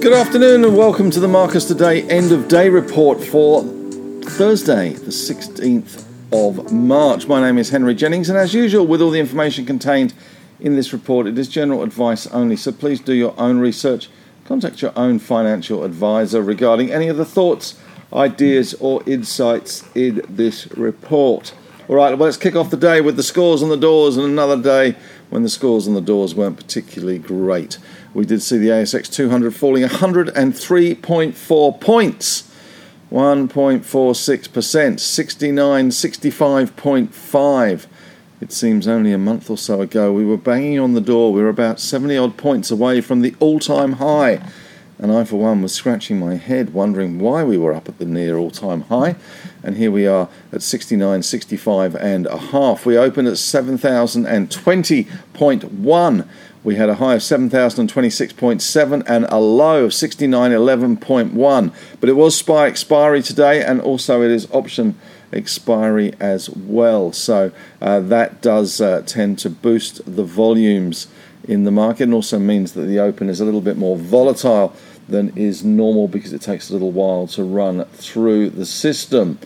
Good afternoon and welcome to the Marcus Today end of day report for Thursday, the 16th of March. My name is Henry Jennings, and as usual, with all the information contained in this report, it is general advice only, so please do your own research. Contact your own financial advisor regarding any of the thoughts, ideas, or insights in this report. All right, well, let's kick off the day with the scores on the doors and another day when the scores on the doors weren't particularly great. We did see the ASX 200 falling 103.4 points, 1.46%, 69, 65.5. It seems only a month or so ago we were banging on the door. We were about 70 odd points away from the all time high. And I, for one, was scratching my head, wondering why we were up at the near all time high. And here we are at 69, 65 and a half. We opened at 7,020.1 we had a high of 7,026.7 and a low of 6911.1. But it was SPI expiry today, and also it is option expiry as well. So uh, that does uh, tend to boost the volumes in the market, and also means that the open is a little bit more volatile than is normal because it takes a little while to run through the system.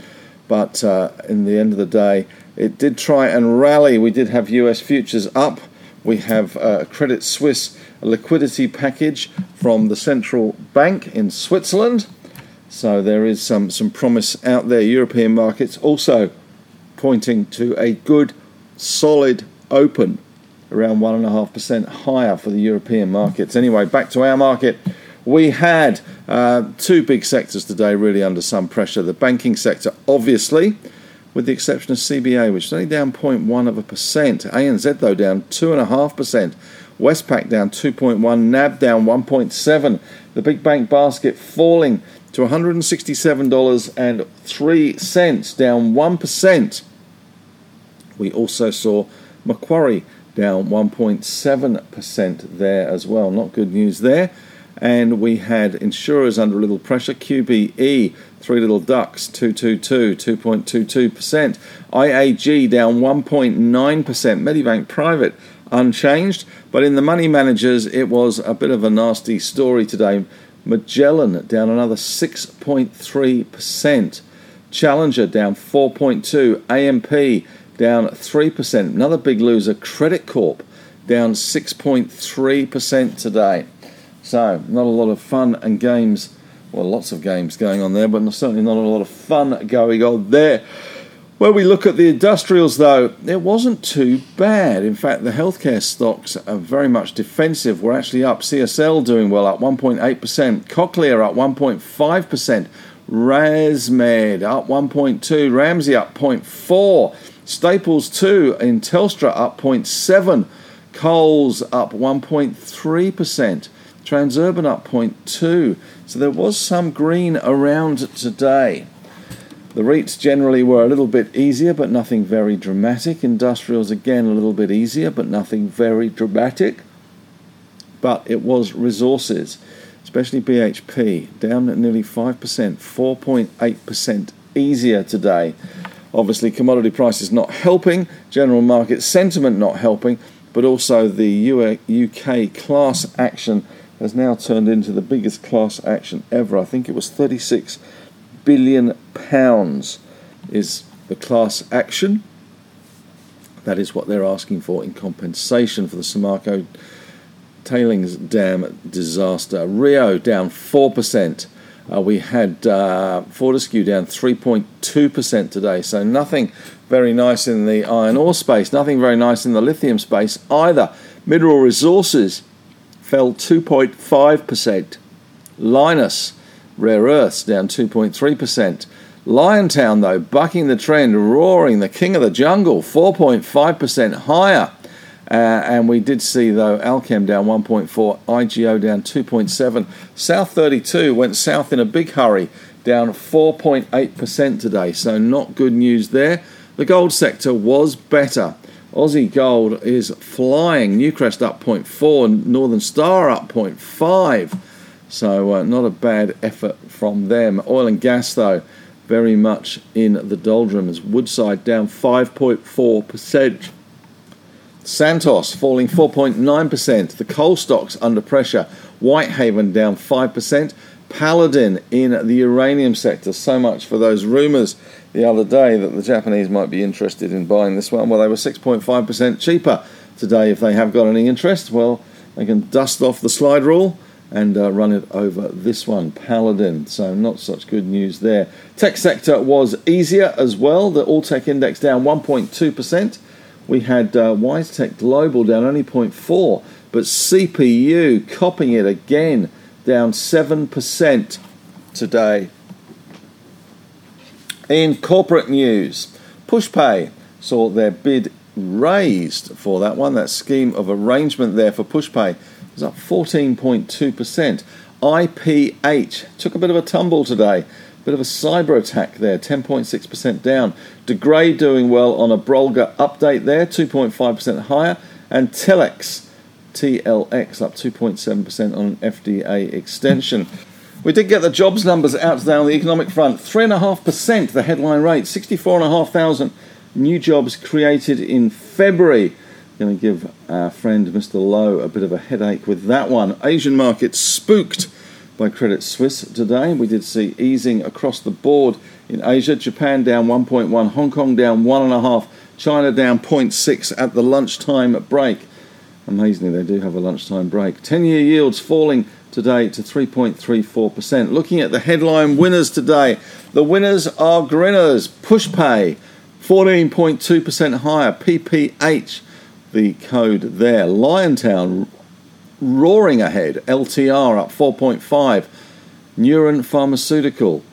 But uh, in the end of the day, it did try and rally. We did have US futures up we have a Credit Suisse liquidity package from the central bank in Switzerland. So there is some, some promise out there. European markets also pointing to a good, solid open, around 1.5% higher for the European markets. Anyway, back to our market. We had uh, two big sectors today really under some pressure. The banking sector, obviously, with the exception of CBA, which is only down 0.1 of a percent. ANZ, though, down 2.5%. Westpac down 2.1, NAB down 1.7. The big bank basket falling to $167.03, down 1%. We also saw Macquarie down 1.7% there as well. Not good news there. And we had insurers under a little pressure. QBE Three Little Ducks, 222, 2.22%. IAG down 1.9%. Medibank Private unchanged. But in the money managers, it was a bit of a nasty story today. Magellan down another 6.3%. Challenger down 4.2. AMP down 3%. Another big loser, Credit Corp, down 6.3% today. So, not a lot of fun and games well, lots of games going on there, but certainly not a lot of fun going on there. When we look at the industrials, though, it wasn't too bad. In fact, the healthcare stocks are very much defensive. We're actually up. CSL doing well, up 1.8%. Cochlear up 1.5%. ResMed up 1.2%. Ramsay up 0.4. Staples 2 in Telstra up 0.7. Coles up 1.3%. Transurban up 0.2. So there was some green around today. The REITs generally were a little bit easier, but nothing very dramatic. Industrials again a little bit easier, but nothing very dramatic. But it was resources, especially BHP, down at nearly 5%, 4.8% easier today. Obviously, commodity prices not helping, general market sentiment not helping, but also the UK class action has now turned into the biggest class action ever. I think it was 36 billion pounds is the class action. That is what they're asking for in compensation for the Samarco tailings dam disaster. Rio down 4%. Uh, we had uh, Fortescue down 3.2% today, so nothing very nice in the iron ore space, nothing very nice in the lithium space either. Mineral resources fell 2.5%. Lynas, rare earths, down 2.3%. Liontown, though, bucking the trend, roaring, the king of the jungle, 4.5% higher. Uh, and we did see, though, Allkem down 1.4, IGO down 2.7. South 32 went south in a big hurry, down 4.8% today. So not good news there. The gold sector was better. Aussie Gold is flying. Newcrest up 0.4, Northern Star up 0.5. So uh, not a bad effort from them. Oil and gas, though, very much in the doldrums. Woodside down 5.4%. Santos falling 4.9%. The coal stocks under pressure. Whitehaven down 5%. Paladin in the uranium sector. So much for those rumours the other day that the Japanese might be interested in buying this one. Well, they were 6.5% cheaper today. If they have got any interest, well, they can dust off the slide rule and uh, run it over this one, Paladin. So, not such good news there. Tech sector was easier as well. The All Tech Index down 1.2%. We had uh, WiseTech Global down only 0.4, but CPU copying it again down 7% today. In corporate news, Pushpay saw their bid raised for that one. That scheme of arrangement there for Pushpay was up 14.2%. IPH took a bit of a tumble today. Bit of a cyber attack there, 10.6% down. De Grey doing well on a Brolga update there, 2.5% higher. And Telix TLX up 2.7% on an FDA extension. We did get the jobs numbers out today on the economic front. 3.5% the headline rate, 64,500 new jobs created in February. Going to give our friend Mr. Lowe a bit of a headache with that one. Asian markets spooked by Credit Suisse today. We did see easing across the board in Asia. Japan down 1.1, Hong Kong down 1.5, China down 0.6 at the lunchtime break. Amazingly, they do have a lunchtime break. 10 year yields falling today to 3.34%. Looking at the headline winners today, the winners are Grinners, Pushpay, 14.2% higher, PPH, the code there. Liontown roaring ahead, LTR up 4.5, Neuren Pharmaceutical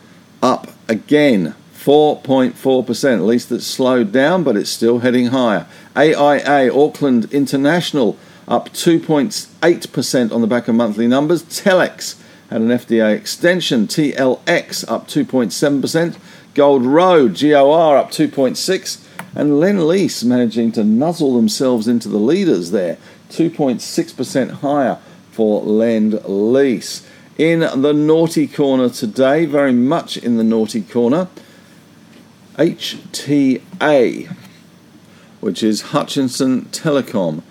up again 4.4%. At least it's slowed down, but it's still heading higher. AIA, Auckland International, up 2.8% on the back of monthly numbers. Telix had an FDA extension. TLX up 2.7%. Gold Road, GOR up 2.6%. And Lendlease managing to nuzzle themselves into the leaders there. 2.6% higher for Lend Lease. In the naughty corner today, very much in the naughty corner, HTA, which is Hutchison Telecom.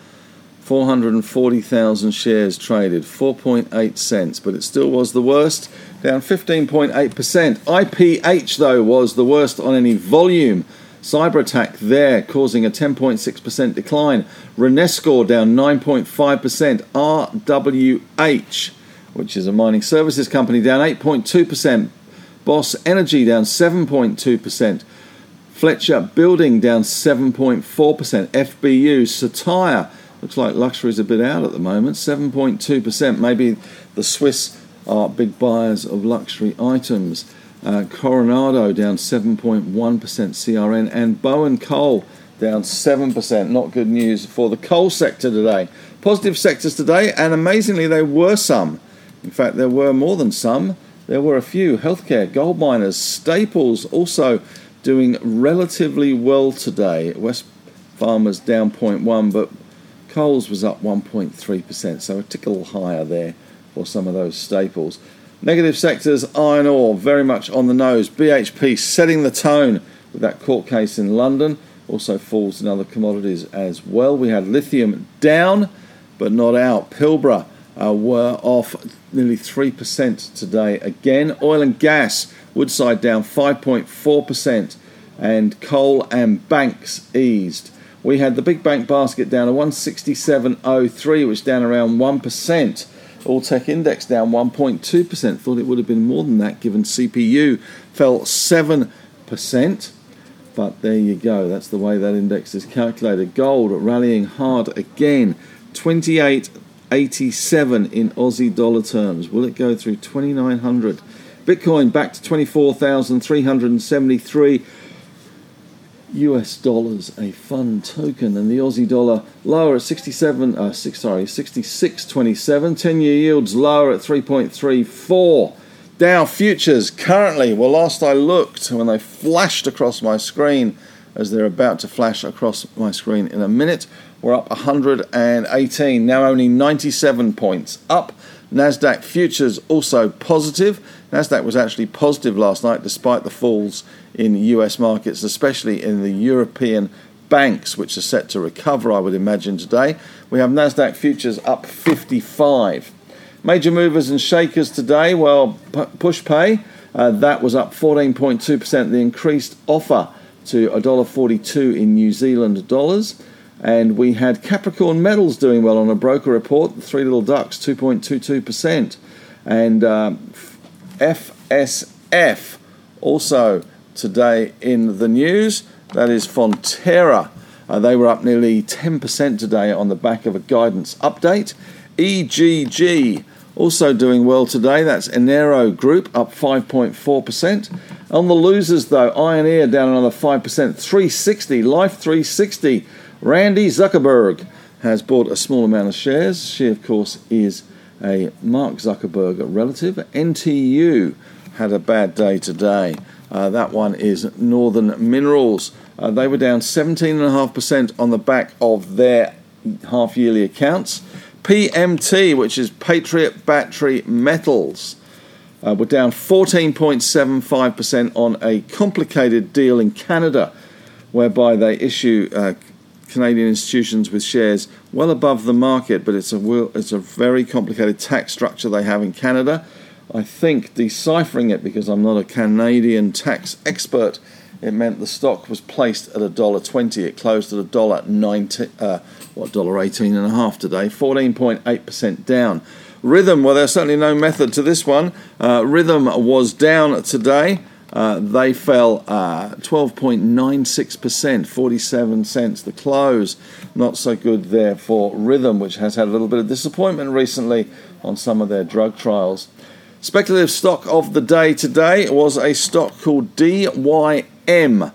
440,000 shares traded, 4.8 cents, but it still was the worst, down 15.8%. IPH, though, was the worst on any volume. Cyber attack there, causing a 10.6% decline. Renascor down 9.5%. RWH, which is a mining services company, down 8.2%. Boss Energy down 7.2%. Fletcher Building down 7.4%. FBU, Cettire looks like luxury is a bit out at the moment, 7.2%. Maybe the Swiss are big buyers of luxury items. Uh, Coronado down 7.1% CRN and Bowen Coal down 7%. Not good news for the coal sector today. Positive sectors today, and amazingly, there were some. In fact, there were more than some. There were a few. Healthcare, gold miners, staples also doing relatively well today. West Farmers down 0.1, but Coles was up 1.3%, so a tickle higher there for some of those staples. Negative sectors, iron ore, very much on the nose. BHP setting the tone with that court case in London. Also falls in other commodities as well. We had lithium down, but not out. Pilbara uh, were off nearly 3% today again. Oil and gas, Woodside down 5.4%, and coal and banks eased. We had the big bank basket down to 167.03, which down around 1%. All Tech Index down 1.2%. Thought it would have been more than that given CPU fell 7%. But there you go. That's the way that index is calculated. Gold rallying hard again. 28.87 in Aussie dollar terms. Will it go through 2900? Bitcoin back to 24,373 US dollars a fun token. And the Aussie dollar lower at 67 uh, six, sorry 66.27 10 year yields lower at 3.34 Dow futures currently well last I looked when they flashed across my screen as they're about to flash across my screen in a minute we're up 118 now only 97 points up Nasdaq futures also positive. Nasdaq was actually positive last night despite the falls in US markets, especially in the European banks, which are set to recover, I would imagine, today. We have Nasdaq futures up 55. Major movers and shakers today, well, Pushpay, uh, that was up 14.2%. The increased offer to $1.42 in New Zealand dollars. And we had Capricorn Metals doing well on a broker report, the Three Little Ducks, 2.22%. And uh, FSF also today in the news, that is Fonterra. Uh, they were up nearly 10% today on the back of a guidance update. EGG also doing well today. That's Enero Group up 5.4%. On the losers, though, Ioneer down another 5%. 360, Life 360 Randi Zuckerberg has bought a small amount of shares. She, of course, is a Mark Zuckerberg relative. NTU had a bad day today. Uh, that one is Northern Minerals. Uh, they were down 17.5% on the back of their half yearly accounts. PMT, which is Patriot Battery Metals, uh, were down 14.75% on a complicated deal in Canada whereby they issue uh, Canadian institutions with shares well above the market, but it's a it's a very complicated tax structure they have in Canada. I think deciphering it because I'm not a Canadian tax expert, it meant the stock was placed at a dollar twenty. It closed at a dollar ninety, uh, what dollar eighteen and a half today, fourteen point eight percent down. Rhythm, well, there's certainly no method to this one. Uh, Rhythm was down today. Uh, they fell uh, 12.96%, 47 cents. The close, not so good there for Rhythm, which has had a little bit of disappointment recently on some of their drug trials. Speculative stock of the day today was a stock called DYM.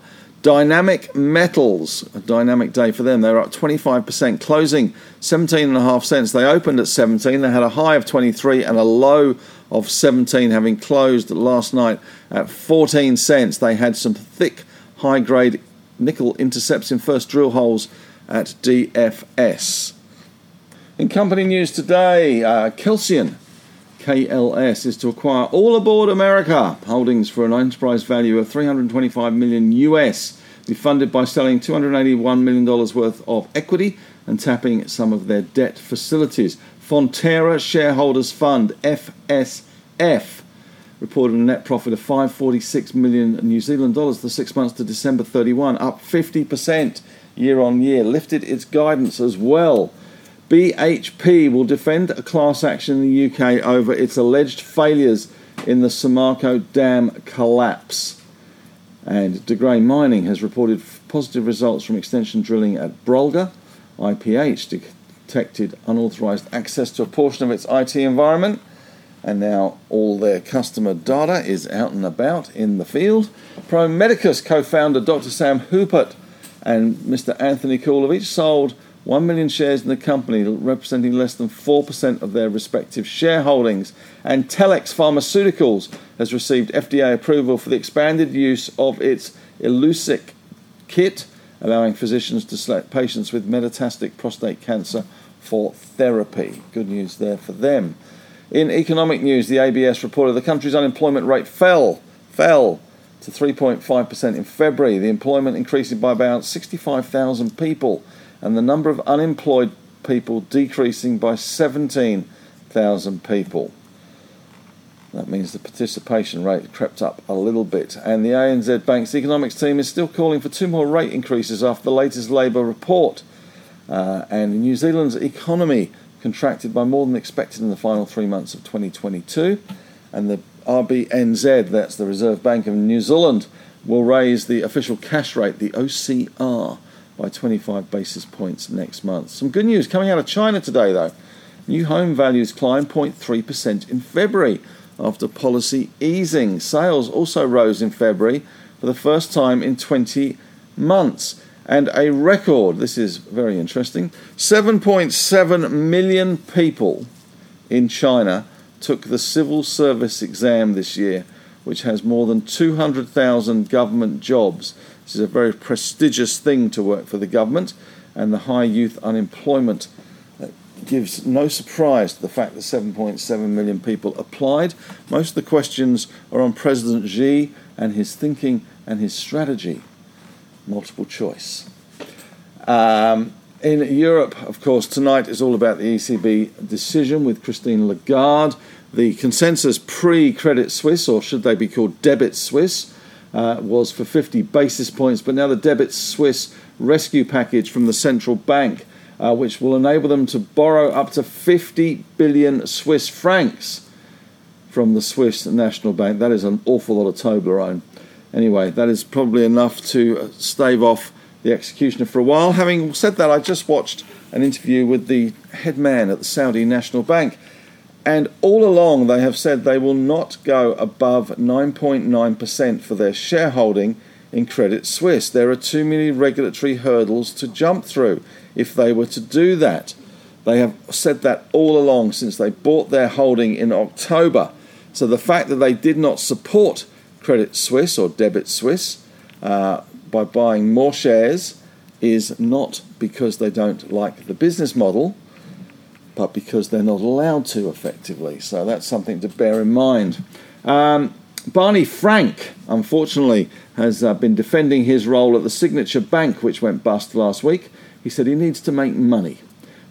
Dynamic Metals, a dynamic day for them. They're up 25%, closing 17.5 cents. They opened at 17. They had a high of 23 and a low of 17, having closed last night at 14 cents. They had some thick, high grade nickel intercepts in first drill holes at DFS. In company news today, uh, Kelsian KLS is to acquire All Aboard America holdings for an enterprise value of 325 million US. Be funded by selling 281 million dollars worth of equity and tapping some of their debt facilities. Fonterra Shareholders Fund FSF reported a net profit of 546 million New Zealand dollars for six months to December 31, up 50% year on year. Lifted its guidance as well. BHP will defend a class action in the UK over its alleged failures in the Samarco Dam collapse. And De Grey Mining has reported positive results from extension drilling at Brolga. IPH detected unauthorized access to a portion of its IT environment, and now all their customer data is out and about in the field. Pro Medicus co founder Dr. Sam Hupert and Mr. Anthony Kulovich sold 1 million shares in the company, representing less than 4% of their respective shareholdings. And Telix Pharmaceuticals has received FDA approval for the expanded use of its Illuccix kit, allowing physicians to select patients with metastatic prostate cancer for therapy. Good news there for them. In economic news, the ABS reported the country's unemployment rate fell, fell to 3.5% in February, the employment increasing by about 65,000 people and the number of unemployed people decreasing by 17,000 people. That means the participation rate crept up a little bit. And the ANZ Bank's economics team is still calling for two more rate increases after the latest Labour report. Uh, and New Zealand's economy contracted by more than expected in the final three months of 2022. And the RBNZ, that's the Reserve Bank of New Zealand, will raise the official cash rate, the OCR, by 25 basis points next month. Some good news coming out of China today, though. New home values climbed 0.3% in February after policy easing. Sales also rose in February for the first time in 20 months. And a record, this is very interesting 7.7 million people in China took the civil service exam this year, which has more than 200,000 government jobs. This is a very prestigious thing to work for the government, and the high youth unemployment gives no surprise to the fact that 7.7 million people applied. Most of the questions are on President Xi and his thinking and his strategy. Multiple choice. Um, in Europe, of course, tonight is all about the ECB decision with Christine Lagarde. The consensus pre Credit Suisse, or should they be called Debit Suisse, uh, was for 50 basis points, but now the Debit Suisse rescue package from the central bank, uh, which will enable them to borrow up to 50 billion Swiss francs from the Swiss National Bank. That is an awful lot of Toblerone. Anyway, that is probably enough to stave off the executioner for a while. Having said that, I just watched an interview with the head man at the Saudi National Bank, and all along they have said they will not go above 9.9% for their shareholding in Credit Suisse. There are too many regulatory hurdles to jump through if they were to do that. They have said that all along since they bought their holding in October. So the fact that they did not support Credit Suisse or Debit Suisse uh, by buying more shares is not because they don't like the business model, but because they're not allowed to effectively. So that's something to bear in mind. Um, Barney Frank, unfortunately, has uh, been defending his role at the Signature Bank, which went bust last week. He said he needs to make money.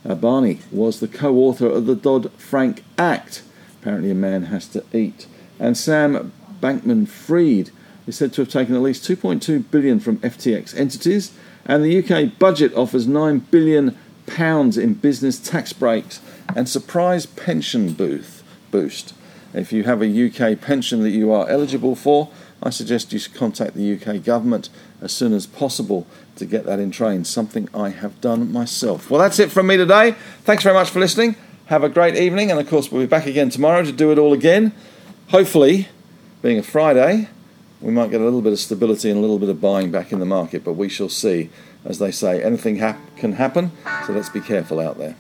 Uh, Barney was the co author of the Dodd Frank Act. Apparently, a man has to eat. And Sam Bankman Fried is said to have taken at least 2.2 billion from FTX entities, and the UK budget offers 9 billion pounds in business tax breaks and surprise pension booth boost. If you have a UK pension that you are eligible for, I suggest you contact the UK government as soon as possible to get that in train, something I have done myself. Well, that's it from me today. Thanks very much for listening. Have a great evening, and of course, we'll be back again tomorrow to do it all again. Hopefully, being a Friday, we might get a little bit of stability and a little bit of buying back in the market, but we shall see. As they say, anything hap- can happen, so let's be careful out there.